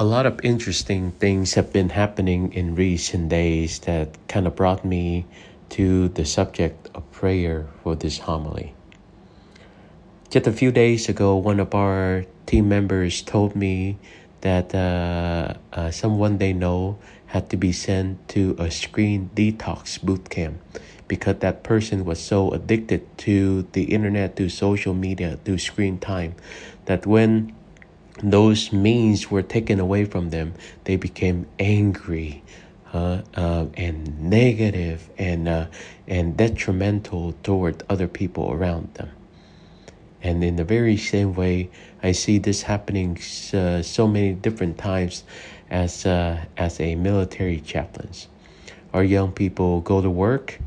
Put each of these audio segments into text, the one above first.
a lot of interesting things have been happening in recent days that kind of brought me to the subject of prayer for this homily. Just a few days ago, one of our team members told me that uh, uh, someone they know had to be sent to a screen detox boot camp because that person was so addicted to the internet, to social media, to screen time, that when those means were taken away from them, they became angry. Uh, uh, and negative and uh, and detrimental toward other people around them. And in the very same way, I see this happening uh, so many different times as, uh, as a military chaplains. Our young people go to work,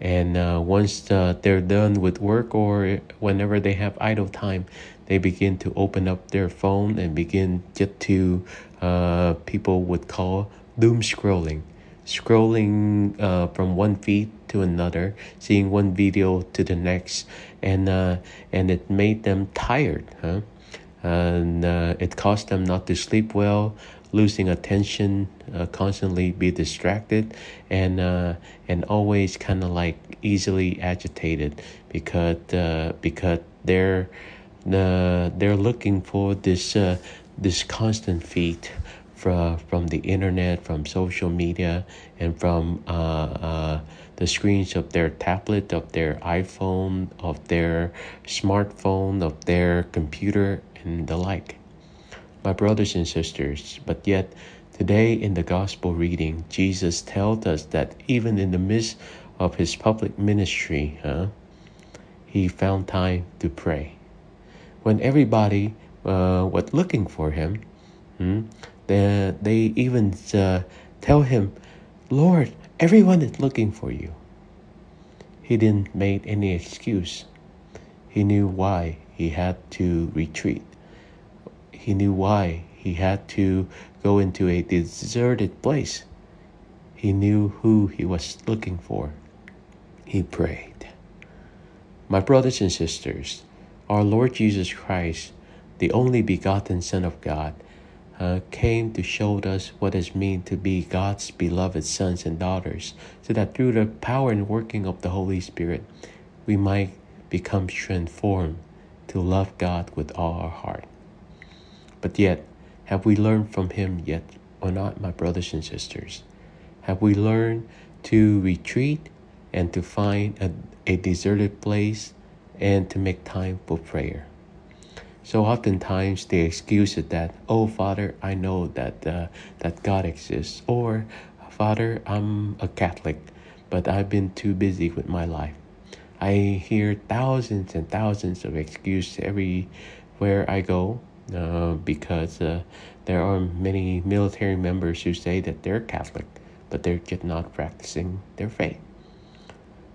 and uh, once they're done with work or whenever they have idle time, they begin to open up their phone and begin get to uh, people would call doom scrolling scrolling uh, from one feed to another, seeing one video to the next, and uh, and it made them tired, huh? And uh, it caused them not to sleep well, losing attention, uh, constantly be distracted, and uh, and always kind of like easily agitated because uh, because they're they're looking for this this constant feed from from the internet, from social media, and from uh, uh, the screens of their tablet, of their iPhone, of their smartphone, of their computer, and the like. My brothers and sisters, but yet today in the gospel reading, Jesus tells us that even in the midst of his public ministry, huh, he found time to pray. When everybody uh, was looking for him, hmm, they, they even uh, tell him, Lord, everyone is looking for you. He didn't make any excuse. He knew why he had to retreat. He knew why he had to go into a deserted place. He knew who he was looking for. He prayed. My brothers and sisters, our Lord Jesus Christ, the only begotten Son of God, uh, came to show us what it means to be God's beloved sons and daughters, so that through the power and working of the Holy Spirit, we might become transformed to love God with all our heart. But yet, have we learned from Him yet or not, my brothers and sisters? Have we learned to retreat and to find a, a deserted place and to make time for prayer? So oftentimes the excuse is that, oh Father, I know that uh, that God exists, or Father, I'm a Catholic, but I've been too busy with my life. I hear thousands and thousands of excuses everywhere I go uh, because uh, there are many military members who say that they're Catholic, but they're just not practicing their faith.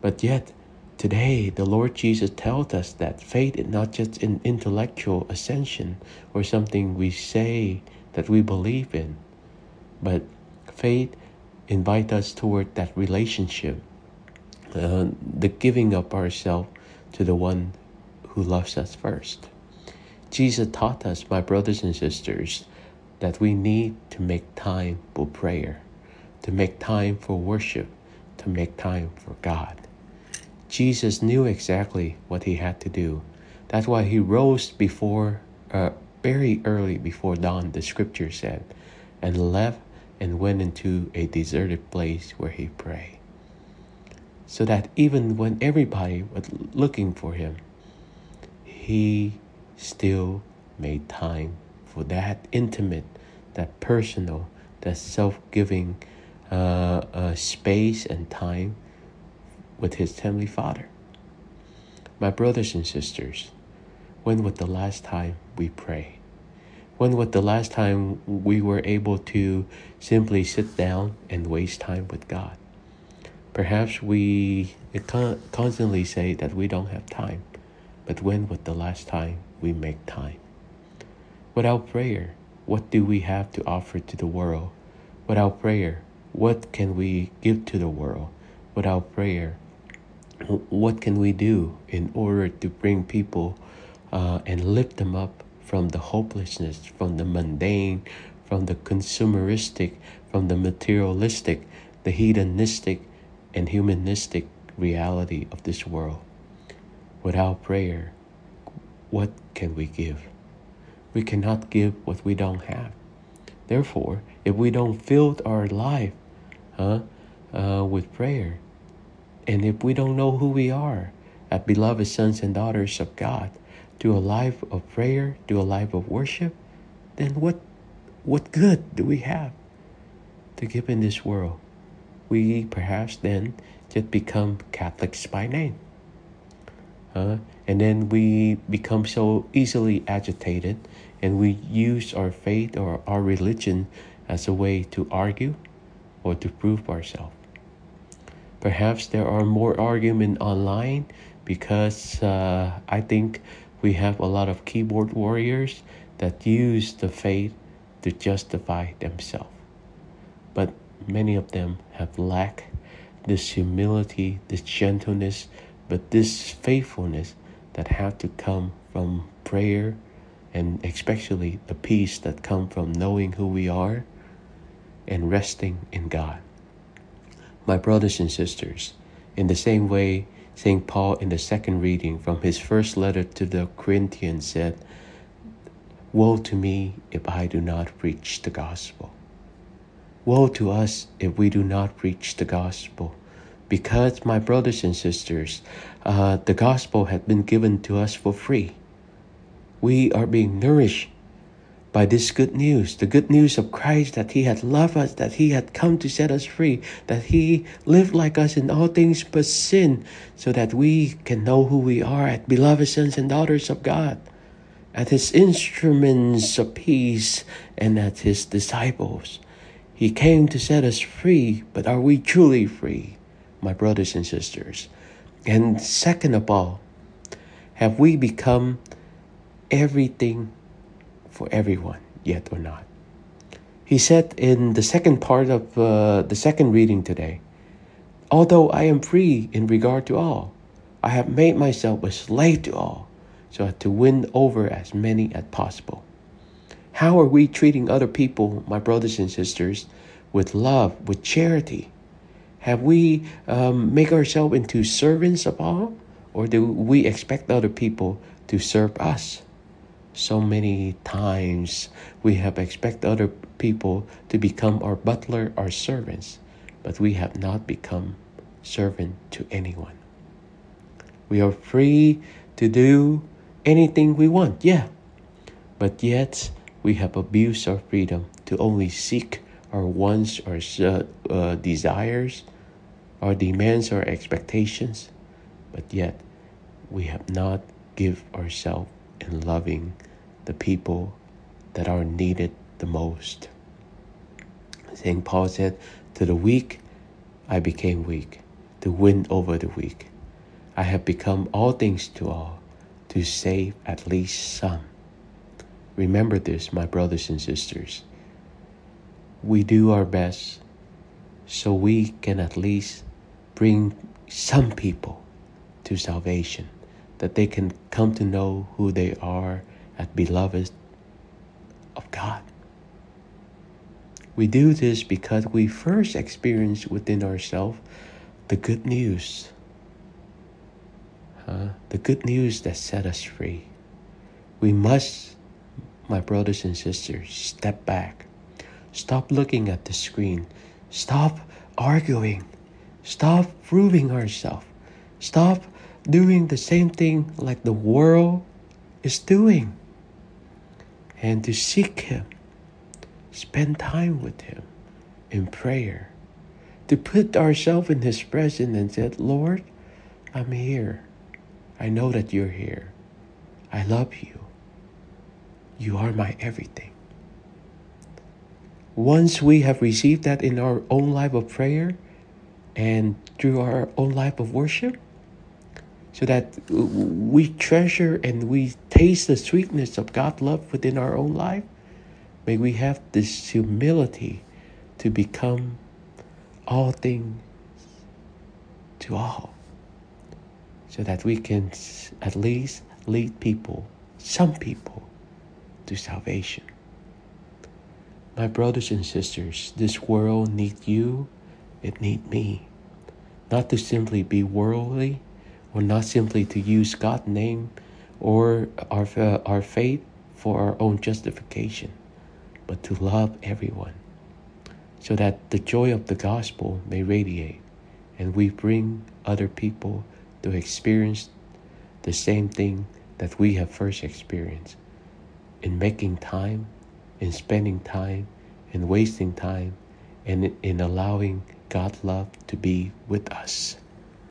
But yet, Today, the Lord Jesus tells us that faith is not just an intellectual ascension or something we say that we believe in, but faith invites us toward that relationship, uh, the giving up ourselves to the one who loves us first. Jesus taught us, my brothers and sisters, that we need to make time for prayer, to make time for worship, to make time for God. Jesus knew exactly what he had to do. That's why he rose before, uh, very early before dawn, the scripture said, and left and went into a deserted place where he prayed. So that even when everybody was looking for him, he still made time for that intimate, that personal, that self giving uh, uh, space and time with his Heavenly Father. My brothers and sisters, when was the last time we pray? When was the last time we were able to simply sit down and waste time with God? Perhaps we constantly say that we don't have time, but when was the last time we make time? Without prayer, what do we have to offer to the world? Without prayer, what can we give to the world? Without prayer, what can we do in order to bring people uh, and lift them up from the hopelessness, from the mundane, from the consumeristic, from the materialistic, the hedonistic, and humanistic reality of this world. Without prayer, what can we give? We cannot give what we don't have. Therefore, if we don't fill our life huh, uh, with prayer, and if we don't know who we are as beloved sons and daughters of God, to a life of prayer, to a life of worship, then what, what good do we have to give in this world? We perhaps then just become Catholics by name. Uh, and then we become so easily agitated and we use our faith or our religion as a way to argue or to prove ourselves. Perhaps there are more argument online because uh, I think we have a lot of keyboard warriors that use the faith to justify themselves. But many of them have lacked this humility, this gentleness, but this faithfulness that have to come from prayer and especially the peace that come from knowing who we are and resting in God. My brothers and sisters, in the same way St. Paul in the second reading from his first letter to the Corinthians said, Woe to me if I do not preach the gospel. Woe to us if we do not preach the gospel. Because, my brothers and sisters, uh, the gospel had been given to us for free. We are being nourished by this good news, the good news of Christ that He had loved us, that He had come to set us free, that He lived like us in all things but sin, so that we can know who we are as beloved sons and daughters of God, as His instruments of peace, and as His disciples. He came to set us free, but are we truly free, my brothers and sisters? And second of all, have we become everything for everyone yet or not? He said in the second part of uh, the second reading today, Although I am free in regard to all, I have made myself a slave to all, so as to win over as many as possible. How are we treating other people, my brothers and sisters, with love, with charity? Have we um, make ourselves into servants of all, or do we expect other people to serve us? So many times we have expect other people to become our butler, our servants, but we have not become servant to anyone. We are free to do anything we want, yeah, but yet we have abused our freedom to only seek our wants, our uh, uh, desires, our demands, our expectations, but yet we have not give ourselves in loving the people that are needed the most. St. Paul said, To the weak, I became weak, to win over the weak. I have become all things to all, to save at least some. Remember this, my brothers and sisters. We do our best so we can at least bring some people to salvation, that they can come to know who they are as beloved of God. We do this because we first experience within ourselves the good news. Uh, the good news that set us free. We must my brothers and sisters, step back. Stop looking at the screen. Stop arguing. Stop proving ourselves. Stop doing the same thing like the world is doing. And to seek Him. Spend time with Him in prayer. To put ourselves in His presence and say, Lord, I'm here. I know that you're here. I love you. You are my everything. Once we have received that in our own life of prayer and through our own life of worship, so that we treasure and we taste the sweetness of God's love within our own life, may we have this humility to become all things to all, so that we can at least lead people, some people, to salvation. My brothers and sisters, this world needs you, it needs me. Not to simply be worldly, or not simply to use God's name or our, uh, our faith for our own justification, but to love everyone so that the joy of the gospel may radiate and we bring other people to experience the same thing that we have first experienced in making time, in spending time, in wasting time, and in allowing God's love to be with us.